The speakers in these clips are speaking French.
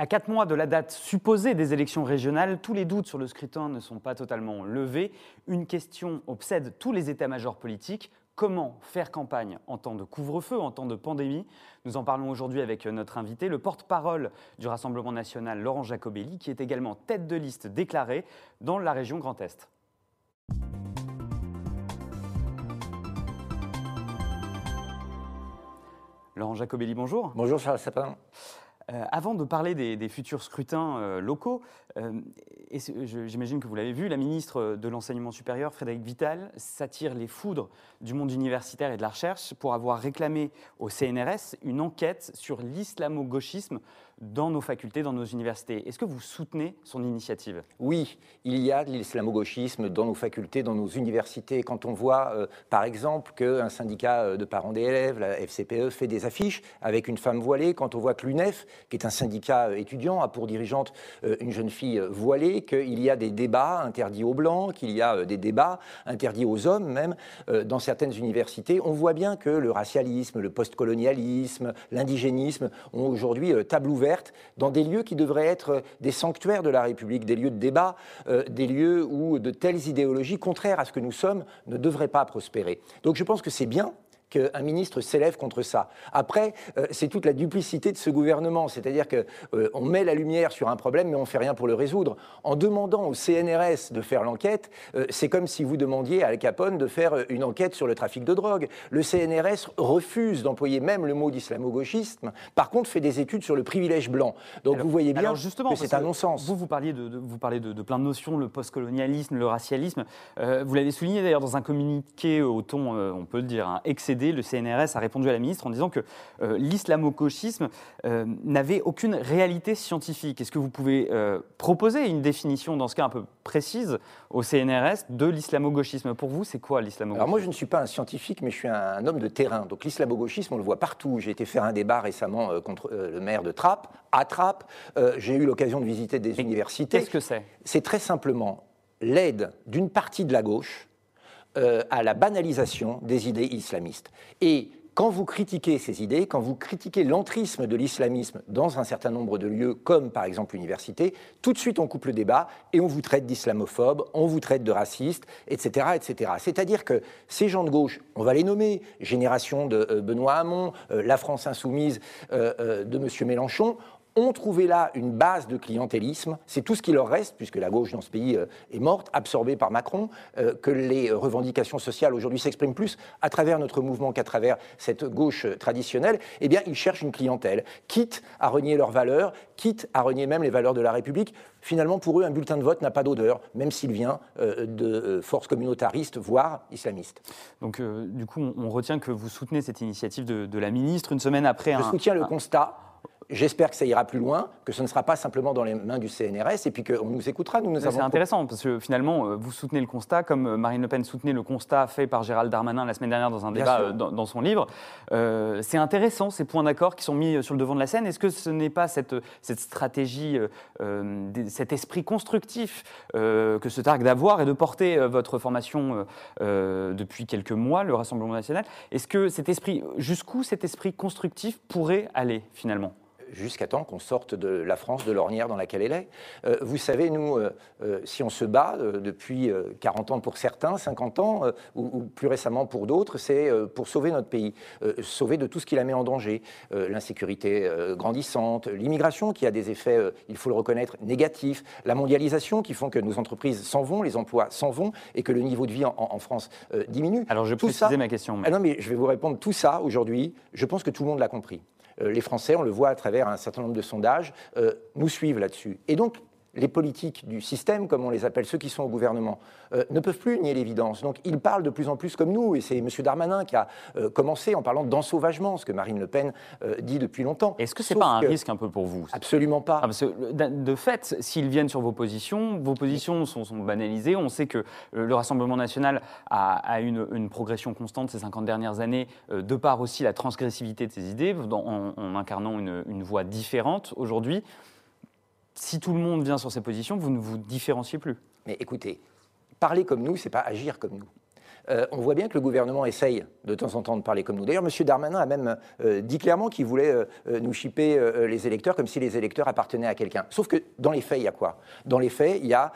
À quatre mois de la date supposée des élections régionales, tous les doutes sur le scrutin ne sont pas totalement levés. Une question obsède tous les états-majors politiques. Comment faire campagne en temps de couvre-feu, en temps de pandémie? Nous en parlons aujourd'hui avec notre invité, le porte-parole du Rassemblement national, Laurent Jacobelli, qui est également tête de liste déclarée dans la région Grand Est. Laurent Jacobelli, bonjour. Bonjour Charles Sapin. Euh, avant de parler des, futurs scrutins euh, locaux, euh, j'imagine que vous l'avez vu, la ministre de l'Enseignement supérieur, Frédéric Vital, s'attire les foudres du monde universitaire et de la recherche pour avoir réclamé au CNRS une enquête sur l'islamo-gauchisme dans nos facultés, dans nos universités. Est-ce que vous soutenez son initiative? Oui, il y a de l'islamo-gauchisme dans nos facultés, dans nos universités. Quand on voit, euh, par exemple, qu'un syndicat euh, de parents d'élèves, la FCPE, fait des affiches avec une femme voilée, quand on voit que l'UNEF, qui est un syndicat euh, étudiant, a pour dirigeante une jeune fille voilée, qu'il y a des débats interdits aux blancs, qu'il y a des débats interdits aux hommes même dans certaines universités, on voit bien que le racialisme, le postcolonialisme, l'indigénisme ont aujourd'hui table ouverte dans des lieux qui devraient être des sanctuaires de la République, des lieux de débat, euh, des lieux où de telles idéologies contraires à ce que nous sommes ne devraient pas prospérer. Donc je pense que c'est bien qu'un ministre s'élève contre ça. Après, euh, c'est toute la duplicité de ce gouvernement, c'est-à-dire qu'on euh, met la lumière sur un problème, mais on ne fait rien pour le résoudre. En demandant au CNRS de faire l'enquête, euh, c'est comme si vous demandiez à Al Capone de faire une enquête sur le trafic de drogue. Le CNRS refuse d'employer même le mot d'islamo-gauchisme, par contre fait des études sur le privilège blanc. Donc vous voyez bien que c'est un non-sens. Vous, vous parliez de, vous parlez de, plein de notions, le postcolonialisme, le racialisme. vous l'avez souligné d'ailleurs dans un communiqué au ton, on peut le dire, hein, excédé le CNRS a répondu à la ministre en disant que euh, l'islamo-gauchisme euh, n'avait aucune réalité scientifique. Est-ce que vous pouvez euh, proposer une définition, dans ce cas un peu précise, au CNRS de l'islamo-gauchisme? Pour vous, c'est quoi l'islamo-gauchisme? Alors moi, je ne suis pas un scientifique, mais je suis un, homme de terrain. Donc l'islamo-gauchisme, on le voit partout. J'ai été faire un débat récemment contre le maire de Trappes, à Trappes. J'ai eu l'occasion de visiter des universités. Qu'est-ce que c'est? C'est très simplement l'aide d'une partie de la gauche euh, à la banalisation des idées islamistes. Et quand vous critiquez ces idées, quand vous critiquez l'entrisme de l'islamisme dans un certain nombre de lieux, comme par exemple l'université, tout de suite on coupe le débat et on vous traite d'islamophobe, on vous traite de raciste, etc. etc. C'est-à-dire que ces gens de gauche, on va les nommer, génération de euh, Benoît Hamon, euh, la France insoumise de M. Mélenchon, ont trouvé là une base de clientélisme. C'est tout ce qui leur reste, puisque la gauche dans ce pays euh, est morte, absorbée par Macron, euh, que les revendications sociales aujourd'hui s'expriment plus à travers notre mouvement qu'à travers cette gauche traditionnelle. Eh bien, ils cherchent une clientèle, quitte à renier leurs valeurs, quitte à renier même les valeurs de la République. Finalement, pour eux, un bulletin de vote n'a pas d'odeur, même s'il vient euh, de forces communautaristes, voire islamistes. Donc, du coup, on retient que vous soutenez cette initiative de, la ministre une semaine après Je soutiens le constat J'espère que ça ira plus loin, que ce ne sera pas simplement dans les mains du CNRS et puis qu'on nous écoutera. Nous, nous C'est intéressant parce que finalement, euh, vous soutenez le constat, comme euh, Marine Le Pen soutenait le constat fait par Gérald Darmanin la semaine dernière dans un débat euh, dans, son livre. c'est intéressant ces points d'accord qui sont mis sur le devant de la scène. Est-ce que ce n'est pas cette, cette stratégie, cet esprit constructif que se targue d'avoir et de porter votre formation depuis quelques mois, le Rassemblement national? Est-ce que cet esprit, jusqu'où cet esprit constructif pourrait aller finalement? Jusqu'à temps qu'on sorte de la France de l'ornière dans laquelle elle est. Euh, vous savez, nous, euh, euh, si on se bat depuis 40 ans pour certains, 50 ans, ou, plus récemment pour d'autres, c'est pour sauver notre pays, sauver de tout ce qui la met en danger. L'insécurité grandissante, l'immigration qui a des effets, il faut le reconnaître, négatifs, la mondialisation qui font que nos entreprises s'en vont, les emplois s'en vont, et que le niveau de vie en, France diminue. Alors je précisais ma question. Ah non, mais je vais vous répondre. Tout ça, aujourd'hui, je pense que tout le monde l'a compris. Les Français, on le voit à travers un certain nombre de sondages, euh, nous suivent là-dessus. Et donc, les politiques du système, comme on les appelle, ceux qui sont au gouvernement, euh, ne peuvent plus nier l'évidence. Donc ils parlent de plus en plus comme nous, et c'est M. Darmanin qui a euh, commencé en parlant d'ensauvagement, ce que Marine Le Pen euh, dit depuis longtemps. Est-ce que ce n'est pas un risque un peu pour vous Absolument pas. Ah, de fait, s'ils viennent sur vos positions, vos positions sont, banalisées. On sait que le Rassemblement national a, une, une, progression constante ces 50 dernières années, de par aussi la transgressivité de ses idées, en, en incarnant une, une voie différente aujourd'hui si tout le monde vient sur ces positions, vous ne vous différenciez plus. Mais écoutez, parler comme nous, c'est pas agir comme nous. Euh, on voit bien que le gouvernement essaye de temps en temps de parler comme nous. D'ailleurs, M. Darmanin a même euh, dit clairement qu'il voulait nous chipper les électeurs comme si les électeurs appartenaient à quelqu'un. Sauf que dans les faits, il y a quoi? Dans les faits, il y a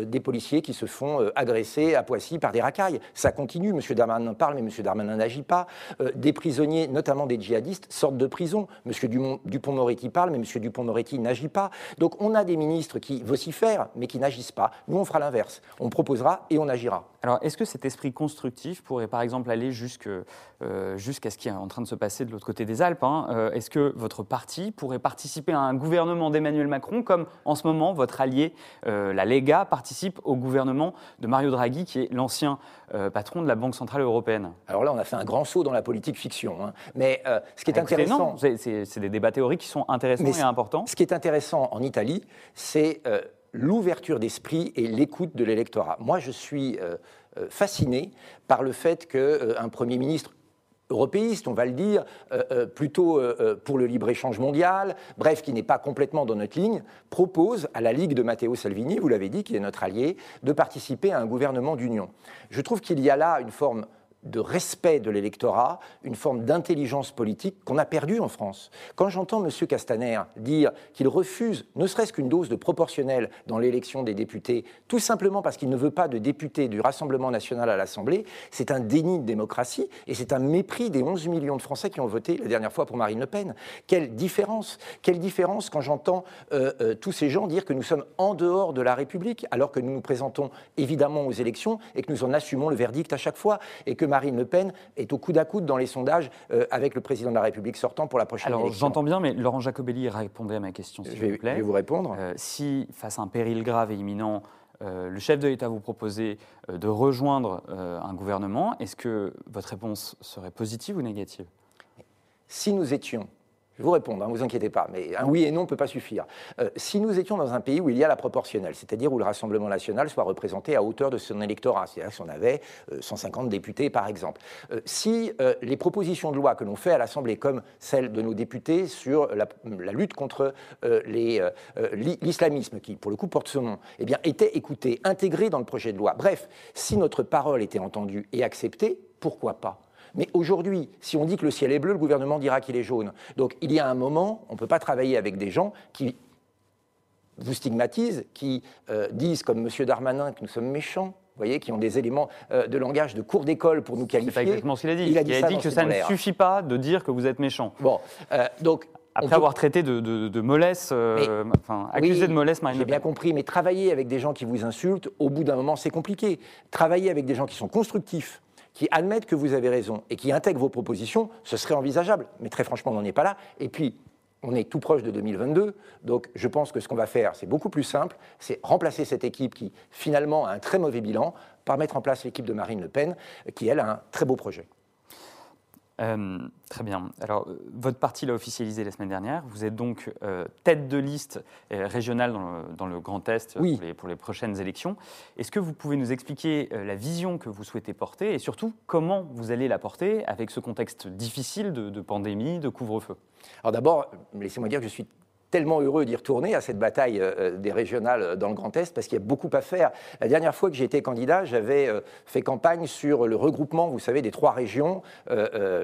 des policiers qui se font agresser à Poissy par des racailles. Ça continue. M. Darmanin parle, mais M. Darmanin n'agit pas. des prisonniers, notamment des djihadistes, sortent de prison. M. Dupont-Moretti parle, mais M. Dupont-Moretti n'agit pas. Donc on a des ministres qui vocifèrent, mais qui n'agissent pas. Nous, on fera l'inverse. On proposera et on agira. Alors, est-ce que cet esprit constructif pourrait, par exemple, aller euh, jusqu'à ce qui est en train de se passer de l'autre côté des Alpes hein euh, Est-ce que votre parti pourrait participer à un gouvernement d'Emmanuel Macron, comme en ce moment votre allié, euh, la Lega, participe au gouvernement de Mario Draghi, qui est l'ancien patron de la Banque Centrale Européenne? Alors là, on a fait un grand saut dans la politique fiction. Hein. Mais ce qui est intéressant... Non, c'est des débats théoriques qui sont intéressants et importants. Ce qui est intéressant en Italie, c'est l'ouverture d'esprit et l'écoute de l'électorat. Moi, je suis euh, euh, fasciné par le fait qu'un euh, Premier ministre européiste, on va le dire, plutôt pour le libre-échange mondial, bref, qui n'est pas complètement dans notre ligne, propose à la Ligue de Matteo Salvini, vous l'avez dit, qui est notre allié, de participer à un gouvernement d'union. Je trouve qu'il y a là une forme de respect de l'électorat, une forme d'intelligence politique qu'on a perdue en France. Quand j'entends M. Castaner dire qu'il refuse ne serait-ce qu'une dose de proportionnel dans l'élection des députés, tout simplement parce qu'il ne veut pas de députés du Rassemblement national à l'Assemblée, c'est un déni de démocratie et c'est un mépris des 11 millions de Français qui ont voté la dernière fois pour Marine Le Pen. Quelle différence Quelle différence quand j'entends euh, euh, tous ces gens dire que nous sommes en dehors de la République alors que nous nous présentons évidemment aux élections et que nous en assumons le verdict à chaque fois et que Marine Le Pen est au coude à coude dans les sondages euh, avec le président de la République sortant pour la prochaine Alors, élection. j'entends bien, mais Laurent Jacobelli répondait à ma question, s'il vous plaît. Je vais vous répondre. Euh, si, face à un péril grave et imminent, euh, le chef de l'État vous proposait de rejoindre un gouvernement, est-ce que votre réponse serait positive ou négative? Si nous étions je vous répondre, ne hein, vous inquiétez pas, mais un oui et non ne peut pas suffire. Euh, si nous étions dans un pays où il y a la proportionnelle, c'est-à-dire où le Rassemblement national soit représenté à hauteur de son électorat, c'est-à-dire si on avait 150 euh, députés par exemple, euh, si les propositions de loi que l'on fait à l'Assemblée, comme celle de nos députés sur la, lutte contre l'islamisme, qui pour le coup porte ce nom, eh bien, étaient écoutées, intégrées dans le projet de loi, bref, si notre parole était entendue et acceptée, pourquoi pas? Mais aujourd'hui, si on dit que le ciel est bleu, le gouvernement dira qu'il est jaune. Donc il y a un moment, on ne peut pas travailler avec des gens qui vous stigmatisent, qui euh, disent, comme M. Darmanin, que nous sommes méchants, vous voyez, qui ont des éléments euh, de langage de cours d'école pour nous qualifier. C'est exactement ce qu'il a dit. Il a dit, que ça ne suffit pas de dire que vous êtes méchant. Bon, euh, donc après avoir traité de, de, mollesse, enfin, accusé de mollesse Marine J'ai bien compris, mais travailler avec des gens qui vous insultent, au bout d'un moment, c'est compliqué. Travailler avec des gens qui sont constructifs, qui admettent que vous avez raison et qui intègrent vos propositions, ce serait envisageable. Mais très franchement, on n'en est pas là. Et puis, on est tout proche de 2022, donc je pense que ce qu'on va faire, c'est beaucoup plus simple, c'est remplacer cette équipe qui finalement a un très mauvais bilan par mettre en place l'équipe de Marine Le Pen, qui elle a un très beau projet. Euh, très bien. Alors, euh, votre parti l'a officialisé la semaine dernière. Vous êtes donc euh, tête de liste régionale dans le, Grand Est pour, les, prochaines élections. Est-ce que vous pouvez nous expliquer la vision que vous souhaitez porter et surtout comment vous allez la porter avec ce contexte difficile de, de pandémie, de couvre-feu? Alors d'abord, laissez-moi dire que je suis tellement heureux d'y retourner à cette bataille euh, euh, des régionales dans le Grand Est parce qu'il y a beaucoup à faire. La dernière fois que j'ai été candidat, j'avais euh, fait campagne sur le regroupement, vous savez, des trois régions,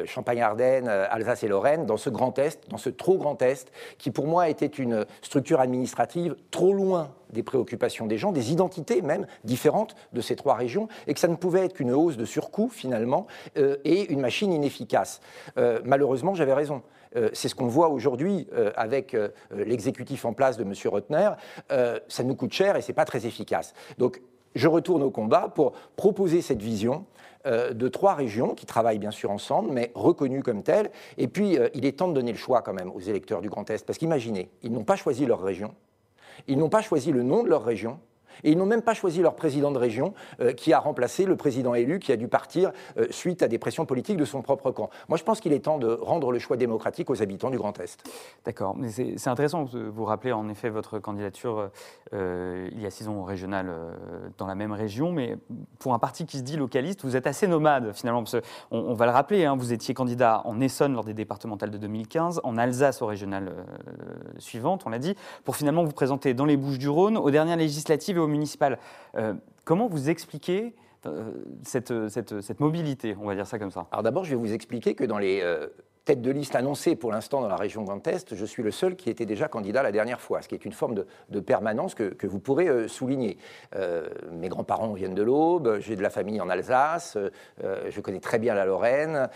Champagne-Ardenne, Alsace et Lorraine, dans ce Grand Est, dans ce trop Grand Est, qui pour moi était une structure administrative trop loin des préoccupations des gens, des identités même différentes de ces trois régions, et que ça ne pouvait être qu'une hausse de surcoût finalement et une machine inefficace. malheureusement, j'avais raison. Euh, c'est ce qu'on voit aujourd'hui euh, avec euh, l'exécutif en place de M. Rotner, ça nous coûte cher et ce n'est pas très efficace. Donc je retourne au combat pour proposer cette vision de trois régions qui travaillent bien sûr ensemble, mais reconnues comme telles. Et puis, il est temps de donner le choix quand même aux électeurs du Grand Est, parce qu'imaginez, ils n'ont pas choisi leur région, ils n'ont pas choisi le nom de leur région, et ils n'ont même pas choisi leur président de région euh, qui a remplacé le président élu qui a dû partir euh, suite à des pressions politiques de son propre camp. Moi, je pense qu'il est temps de rendre le choix démocratique aux habitants du Grand Est. D'accord. Mais c'est intéressant de vous rappeler en effet votre candidature euh, il y a six ans au régional dans la même région. Mais pour un parti qui se dit localiste, vous êtes assez nomade finalement. Parce on, va le rappeler, hein, vous étiez candidat en Essonne lors des départementales de 2015, en Alsace au régional suivante, on l'a dit, pour finalement vous présenter dans les Bouches du Rhône aux dernières législatives municipal. Euh, comment vous expliquez cette, cette, cette, mobilité, on va dire ça comme ça? Alors d'abord, je vais vous expliquer que dans les tête de liste annoncée pour l'instant dans la région Grand Est, je suis le seul qui était déjà candidat la dernière fois, ce qui est une forme de, permanence que, vous pourrez euh, souligner. Euh, mes grands-parents viennent de l'Aube, j'ai de la famille en Alsace, euh, je connais très bien la Lorraine.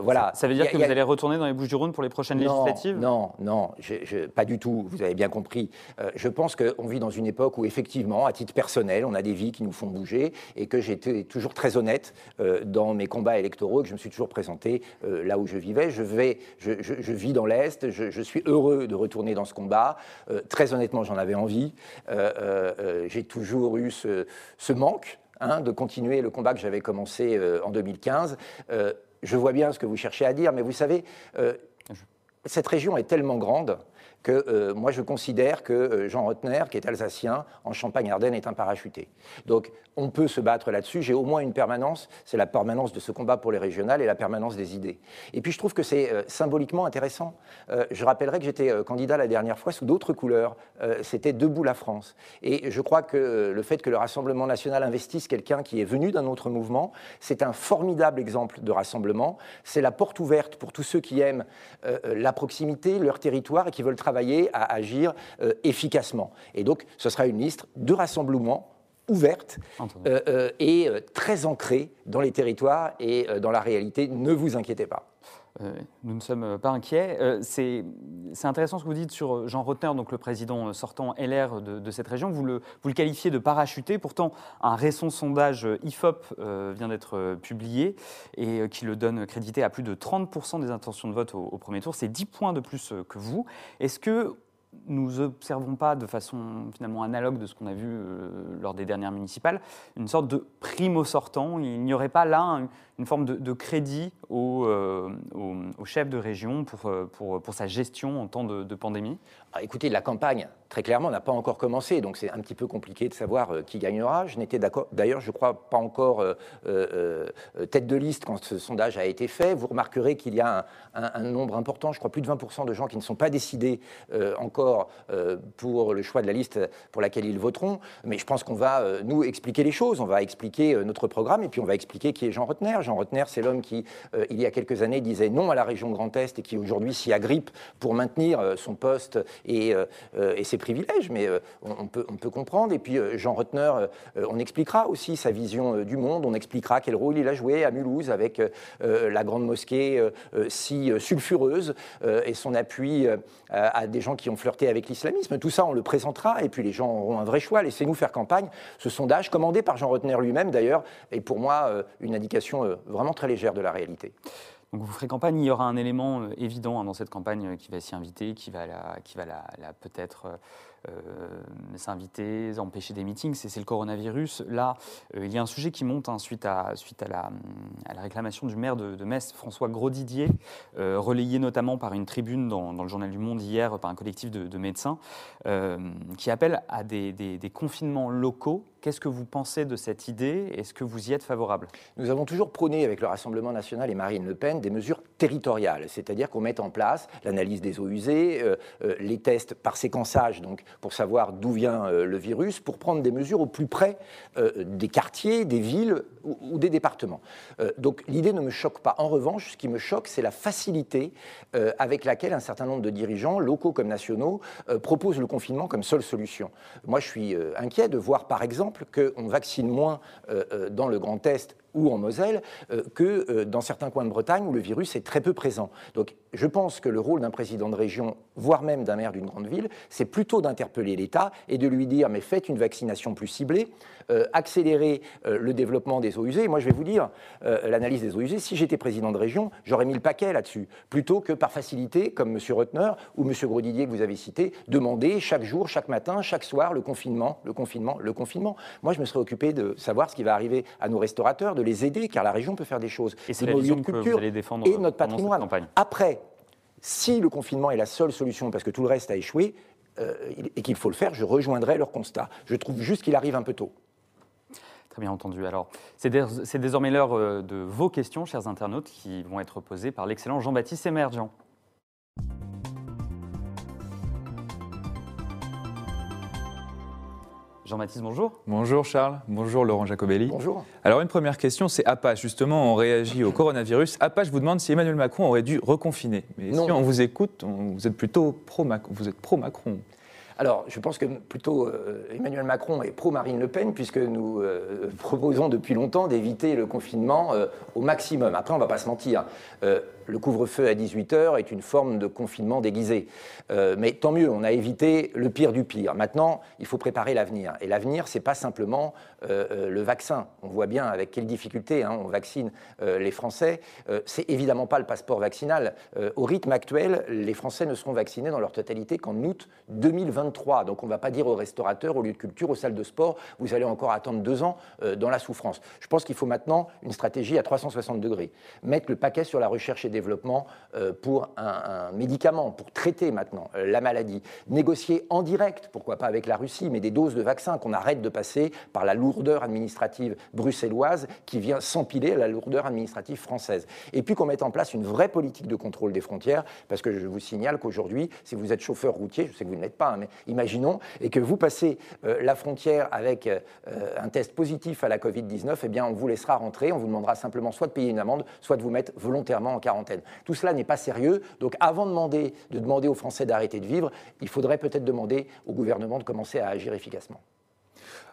voilà. Ça, veut dire que vous allez retourner dans les Bouches-du-Rhône pour les prochaines législatives? Non, non, pas du tout, vous avez bien compris. je pense qu'on vit dans une époque où effectivement, à titre personnel, on a des vies qui nous font bouger et que j'étais toujours très honnête dans mes combats électoraux et que je me suis toujours présenté là où je vivais. Je je, vis dans l'Est, je, suis heureux de retourner dans ce combat. Euh, très honnêtement, j'en avais envie. Euh, euh, j'ai toujours eu ce, manque hein, de continuer le combat que j'avais commencé en 2015. je vois bien ce que vous cherchez à dire, mais vous savez, cette région est tellement grande que euh, moi je considère que euh, Jean Rotner, qui est alsacien, en Champagne-Ardenne, est un parachuté. Donc on peut se battre là-dessus. J'ai au moins une permanence, c'est la permanence de ce combat pour les régionales et la permanence des idées. Et puis je trouve que c'est euh, symboliquement intéressant. je rappellerai que j'étais candidat la dernière fois sous d'autres couleurs. C'était Debout la France. Et je crois que le fait que le Rassemblement national investisse quelqu'un qui est venu d'un autre mouvement, c'est un formidable exemple de rassemblement. C'est la porte ouverte pour tous ceux qui aiment la proximité, leur territoire et qui veulent travailler à agir euh, efficacement. Et donc, ce sera une liste de rassemblement ouverte euh, euh, et très ancrée dans les territoires et dans la réalité. Ne vous inquiétez pas. Euh, nous ne sommes pas inquiets. Euh, c'est intéressant ce que vous dites sur Jean Rotner, donc le président sortant LR de, cette région. Vous le, qualifiez de parachuté. Pourtant, un récent sondage IFOP euh, vient d'être publié et qui le donne crédité à plus de 30% des intentions de vote au, au premier tour. C'est 10 points de plus que vous. Est-ce que nous observons pas de façon finalement analogue de ce qu'on a vu euh, lors des dernières municipales, une sorte de primo sortant. Il n'y aurait pas là une forme de, crédit au, euh, au, chef de région pour, euh, pour, pour, sa gestion en temps de, pandémie? Ah, Écoutez, la campagne, très clairement, n'a pas encore commencé, donc c'est un petit peu compliqué de savoir qui gagnera. Je n'étais d'ailleurs, je crois pas encore tête de liste quand ce sondage a été fait. Vous remarquerez qu'il y a un, nombre important, je crois plus de 20% de gens qui ne sont pas décidés encore euh, pour le choix de la liste pour laquelle ils voteront, mais je pense qu'on va, euh, nous, expliquer les choses, on va expliquer euh, notre programme, et puis on va expliquer qui est Jean Rotner. Jean Rotner, c'est l'homme qui, il y a quelques années, disait non à la région Grand Est et qui aujourd'hui s'y agrippe pour maintenir son poste et, ses privilèges, mais on, peut, comprendre. Et puis Jean Rotner, on expliquera aussi sa vision du monde, on expliquera quel rôle il a joué à Mulhouse avec la grande mosquée si sulfureuse et son appui à des gens qui ont flirté avec l'islamisme. Tout ça, on le présentera et puis les gens auront un vrai choix. Laissez-nous faire campagne. Ce sondage, commandé par Jean Rotner lui-même d'ailleurs, est pour moi euh, une indication euh, vraiment très légère de la réalité. Donc vous ferez campagne, il y aura un élément euh, évident hein, dans cette campagne qui va s'y inviter, qui va, la, peut-être s'inviter, empêcher des meetings, c'est le coronavirus. Là, euh, il y a un sujet qui monte hein, suite, à, suite à, la, réclamation du maire de, Metz, François Grosdidier, relayé notamment par une tribune dans, le journal du Monde hier par un collectif de, médecins, qui appelle à des, des confinements locaux. Qu'est-ce que vous pensez de cette idée? Est-ce que vous y êtes favorable? Nous avons toujours prôné avec le Rassemblement national et Marine Le Pen des mesures territoriales, c'est-à-dire qu'on mette en place l'analyse des eaux usées, euh, euh, les tests par séquençage, donc pour savoir d'où vient euh, le virus, pour prendre des mesures au plus près des quartiers, des villes ou, des départements. donc l'idée ne me choque pas. En revanche, ce qui me choque, c'est la facilité avec laquelle un certain nombre de dirigeants, locaux comme nationaux, proposent le confinement comme seule solution. Moi, je suis inquiet de voir, par exemple, qu'on vaccine moins dans le Grand Est ou en Moselle euh, que dans certains coins de Bretagne où le virus est très peu présent. Donc je pense que le rôle d'un président de région, voire même d'un maire d'une grande ville, c'est plutôt d'interpeller l'État et de lui dire mais faites une vaccination plus ciblée, euh, accélérer euh, le développement des eaux usées. Moi je vais vous dire, euh, l'analyse des eaux usées, si j'étais président de région, j'aurais mis le paquet là-dessus, plutôt que par facilité, comme M. Rotner ou M. Grodidier que vous avez cité, demander chaque jour, chaque matin, chaque soir le confinement, le confinement, le confinement. Moi je me serais occupé de savoir ce qui va arriver à nos restaurateurs, de les aider, car la région peut faire des choses. Et c'est la vision de culture et notre patrimoine. Après, si le confinement est la seule solution parce que tout le reste a échoué euh, et qu'il faut le faire, je rejoindrai leur constat. Je trouve juste qu'il arrive un peu tôt. Très bien entendu. Alors, c'est désormais l'heure euh, de vos questions, chers internautes, qui vont être posées par l'excellent Jean-Baptiste Emergent. Jean-Baptiste, bonjour. Bonjour Charles, bonjour Laurent Jacobelli. Bonjour. Alors une première question, c'est Apache. Justement, on réagit au coronavirus. Apache vous demande si Emmanuel Macron aurait dû reconfiner. Mais si on vous écoute, vous êtes plutôt pro-Macron. Vous êtes pro-Macron. Alors, je pense que plutôt euh, Emmanuel Macron est pro-Marine Le Pen, puisque nous euh, proposons depuis longtemps d'éviter le confinement euh, au maximum. Après, on ne va pas se mentir le couvre-feu à 18h est une forme de confinement déguisé. Euh, mais tant mieux, on a évité le pire du pire. Maintenant, il faut préparer l'avenir. Et l'avenir, ce n'est pas simplement euh, euh, le vaccin. On voit bien avec quelles difficultés hein, on vaccine les Français. c'est évidemment pas le passeport vaccinal. au rythme actuel, les Français ne seront vaccinés dans leur totalité qu'en août 2023. Donc on ne va pas dire aux restaurateurs, aux lieux de culture, aux salles de sport, vous allez encore attendre deux ans dans la souffrance. Je pense qu'il faut maintenant une stratégie à 360 degrés. Mettre le paquet sur la recherche et développement euh, pour un, médicament, pour traiter maintenant euh, la maladie. Négocier en direct, pourquoi pas avec la Russie, mais des doses de vaccins, qu'on arrête de passer par la lourdeur administrative bruxelloise qui vient s'empiler à la lourdeur administrative française. Et puis qu'on mette en place une vraie politique de contrôle des frontières, parce que je vous signale qu'aujourd'hui, si vous êtes chauffeur routier, je sais que vous ne l'êtes pas, hein, mais imaginons, et que vous passez euh, la frontière avec un test positif à la Covid-19, eh bien on vous laissera rentrer, on vous demandera simplement soit de payer une amende, soit de vous mettre volontairement en quarantaine. Tout cela n'est pas sérieux. Donc avant de demander, de demander aux Français d'arrêter de vivre, il faudrait peut-être demander au gouvernement de commencer à agir efficacement.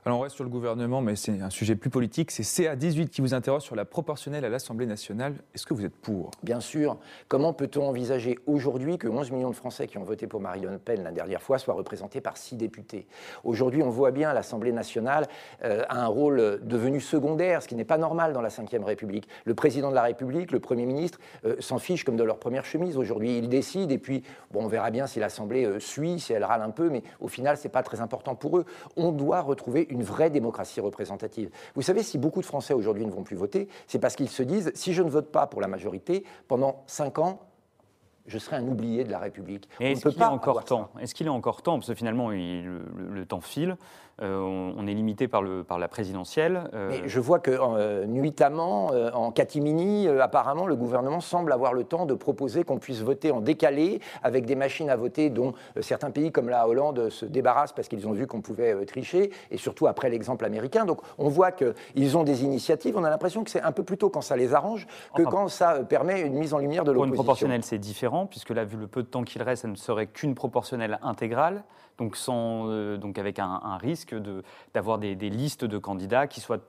Alors on reste sur le gouvernement, mais c'est un sujet plus politique. C'est CA18 qui vous interroge sur la proportionnelle à l'Assemblée nationale. Est-ce que vous êtes pour? Bien sûr. Comment peut-on envisager aujourd'hui que 11 millions de Français qui ont voté pour Marine Le Pen la dernière fois soient représentés par 6 députés? Aujourd'hui, on voit bien l'Assemblée nationale euh, a un rôle devenu secondaire, ce qui n'est pas normal dans la Ve République. Le président de la République, le Premier ministre, euh, s'en fichent comme de leur première chemise aujourd'hui. Ils décident et puis, bon, on verra bien si l'Assemblée euh, suit, si elle râle un peu, mais au final, ce n'est pas très important pour eux. On doit retrouver une vraie démocratie représentative. Vous savez, si beaucoup de Français aujourd'hui ne vont plus voter, c'est parce qu'ils se disent, si je ne vote pas pour la majorité, pendant cinq ans, je serai un oublié de la République. Est-ce qu'il est encore temps? Est-ce qu'il est encore temps? Parce que finalement, le, temps file. Euh, on est limité par, le, par la présidentielle. Euh. Mais je vois que euh, nuitamment, en catimini, apparemment, le gouvernement semble avoir le temps de proposer qu'on puisse voter en décalé avec des machines à voter dont certains pays comme la Hollande se débarrassent parce qu'ils ont vu qu'on pouvait tricher, et surtout après l'exemple américain. Donc on voit qu'ils ont des initiatives. On a l'impression que c'est un peu plus tôt quand ça les arrange que quand ça permet une mise en lumière de l'opposition. Pour une proportionnelle, c'est différent, puisque là, vu le peu de temps qu'il reste, ça ne serait qu'une proportionnelle intégrale donc, sans, euh, donc avec un, risque d'avoir des, listes de candidats qui soient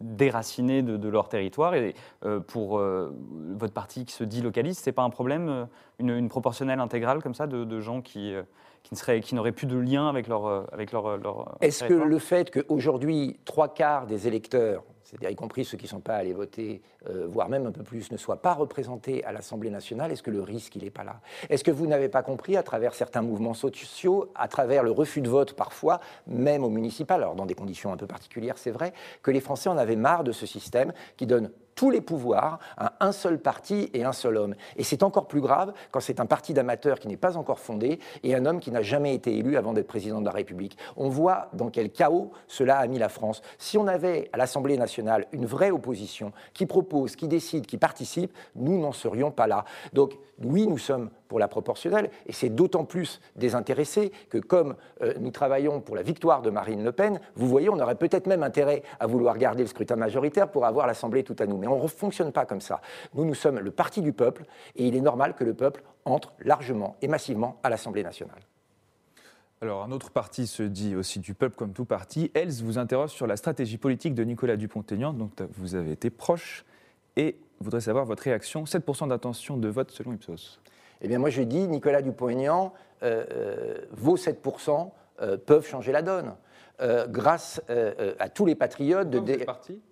déracinés de, leur territoire. Et euh, pour euh, votre parti qui se dit localiste, c'est pas un problème, une, proportionnelle intégrale comme ça de, gens qui, qui, n'auraient plus de lien avec leur, avec leur, leur Est-ce que le fait qu'aujourd'hui, trois quarts des électeurs c'est-à-dire y compris ceux qui ne sont pas allés voter, euh, voire même un peu plus, ne soient pas représentés à l'Assemblée nationale, est-ce que le risque, il n'est pas là? Est-ce que vous n'avez pas compris, à travers certains mouvements sociaux, à travers le refus de vote parfois, même au municipal, alors dans des conditions un peu particulières, c'est vrai, que les Français en avaient marre de ce système qui donne tous les pouvoirs à un seul parti et un seul homme. Et c'est encore plus grave quand c'est un parti d'amateurs qui n'est pas encore fondé et un homme qui n'a jamais été élu avant d'être président de la République. On voit dans quel chaos cela a mis la France. Si on avait à l'Assemblée nationale une vraie opposition qui propose, qui décide, qui participe, nous n'en serions pas là. Donc oui, nous sommes pour la proportionnelle, et c'est d'autant plus désintéressé que comme euh, nous travaillons pour la victoire de Marine Le Pen, vous voyez, on aurait peut-être même intérêt à vouloir garder le scrutin majoritaire pour avoir l'Assemblée tout à nous. Mais on ne fonctionne pas comme ça. Nous, nous sommes le parti du peuple, et il est normal que le peuple entre largement et massivement à l'Assemblée nationale. Alors, un autre parti se dit aussi du peuple comme tout parti. Els vous interroge sur la stratégie politique de Nicolas Dupont-Aignan, dont vous avez été proche, et voudrait savoir votre réaction. 7% d'intention de vote selon Ipsos. Eh bien, moi, je dis, Nicolas Dupont-Aignan, euh, euh, vos 7% euh, peuvent changer la donne. grâce à tous les patriotes de... Parti?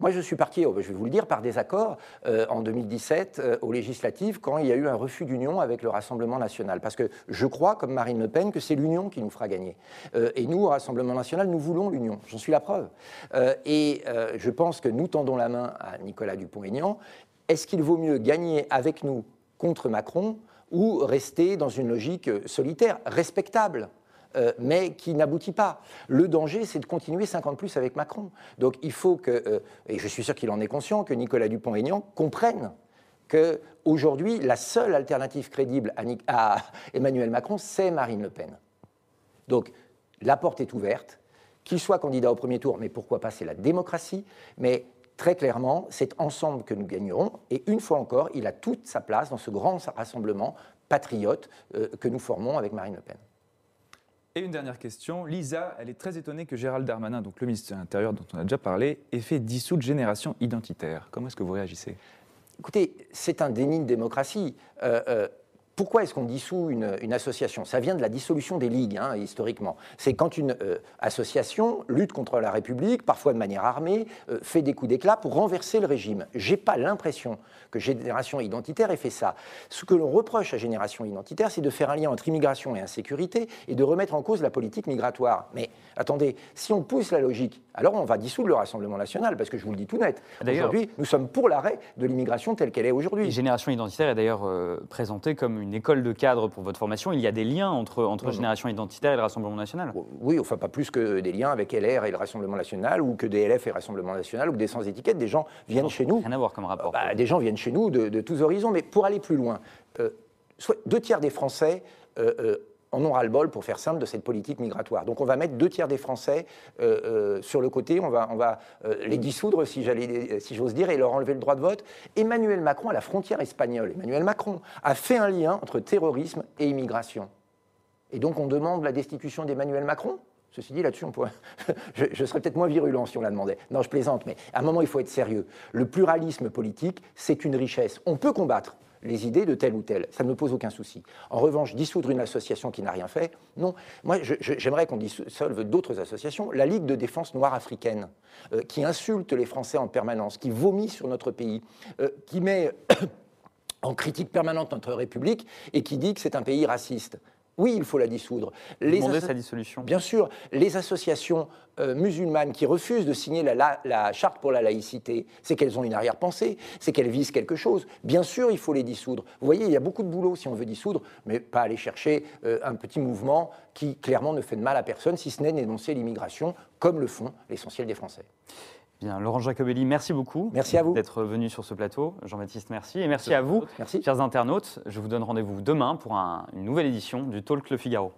Moi, je suis parti, oh, je vais vous le dire, par désaccord euh, en 2017 euh, aux législatives quand il y a eu un refus d'union avec le Rassemblement national. Parce que je crois, comme Marine Le Pen, que c'est l'union qui nous fera gagner. Euh, et nous, au Rassemblement national, nous voulons l'union. J'en suis la preuve. et je pense que nous tendons la main à Nicolas Dupont-Aignan. Est-ce qu'il vaut mieux gagner avec nous contre Macron ou rester dans une logique solitaire, respectable euh, mais qui n'aboutit pas. Le danger, c'est de continuer 50 plus avec Macron. Donc il faut que, euh, et je suis sûr qu'il en est conscient, que Nicolas Dupont-Aignan comprenne qu'aujourd'hui, la seule alternative crédible à, Emmanuel Macron, c'est Marine Le Pen. Donc la porte est ouverte qu'il soit candidat au premier tour, mais pourquoi pas, c'est la démocratie. Mais très clairement, c'est ensemble que nous gagnerons. Et une fois encore, il a toute sa place dans ce grand rassemblement patriote euh, que nous formons avec Marine Le Pen. Et une dernière question. Lisa, elle est très étonnée que Gérald Darmanin, donc le ministre de l'Intérieur dont on a déjà parlé, ait fait dissoudre Génération Identitaire. Comment est-ce que vous réagissez? Écoutez, c'est un déni de démocratie. Euh, euh, pourquoi est-ce qu'on dissout une, association? Ça vient de la dissolution des ligues, hein, historiquement. C'est quand une euh, association lutte contre la République, parfois de manière armée, euh, fait des coups d'éclat pour renverser le régime. J'ai pas l'impression que Génération Identitaire ait fait ça. Ce que l'on reproche à Génération Identitaire, c'est de faire un lien entre immigration et insécurité et de remettre en cause la politique migratoire. Mais attendez, si on pousse la logique, alors on va dissoudre le Rassemblement national, parce que je vous le dis tout net. Aujourd'hui, nous sommes pour l'arrêt de l'immigration telle qu'elle est aujourd'hui. Génération Identitaire est d'ailleurs euh, présentée comme une une école de cadre pour votre formation, il y a des liens entre, entre Génération Identitaire et le Rassemblement National? Oui, enfin pas plus que des liens avec LR et le Rassemblement National, ou que des LF et le Rassemblement National, ou que des sans-étiquettes. Des gens viennent chez nous. Rien à voir comme rapport. Bah, des gens viennent chez nous de, tous horizons. Mais pour aller plus loin, euh, soit deux tiers des Français euh, euh, en ont ras-le-bol, pour faire simple, de cette politique migratoire. Donc on va mettre deux tiers des Français euh, euh, sur le côté, on va, euh, les dissoudre, si j'ose dire, et leur enlever le droit de vote. Emmanuel Macron, à la frontière espagnole, Emmanuel Macron a fait un lien entre terrorisme et immigration. Et donc on demande la destitution d'Emmanuel Macron Ceci dit, là-dessus, je, serais peut-être moins virulent si on la demandait. Non, je plaisante, mais à un moment, il faut être sérieux. Le pluralisme politique, c'est une richesse. On peut combattre les idées de tel ou tel. Ça ne me pose aucun souci. En revanche, dissoudre une association qui n'a rien fait, non. Moi, j'aimerais qu'on dissolve d'autres associations. La Ligue de défense noire africaine, euh, qui insulte les Français en permanence, qui vomit sur notre pays, euh, qui met en critique permanente notre République et qui dit que c'est un pays raciste. Oui, il faut la dissoudre. Les sa dissolution. Bien sûr, les associations euh, musulmanes qui refusent de signer la, charte pour la laïcité, c'est qu'elles ont une arrière-pensée, c'est qu'elles visent quelque chose. Bien sûr, il faut les dissoudre. Vous voyez, il y a beaucoup de boulot si on veut dissoudre, mais pas aller chercher euh, un petit mouvement qui clairement ne fait de mal à personne, si ce n'est d'énoncer l'immigration, comme le font l'essentiel des Français. Bien, Laurent Jacobelli, merci beaucoup. D'être venu sur ce plateau. Jean-Baptiste, merci. Et merci à vous, chers internautes. Je vous donne rendez-vous demain pour une nouvelle édition du Talk Le Figaro.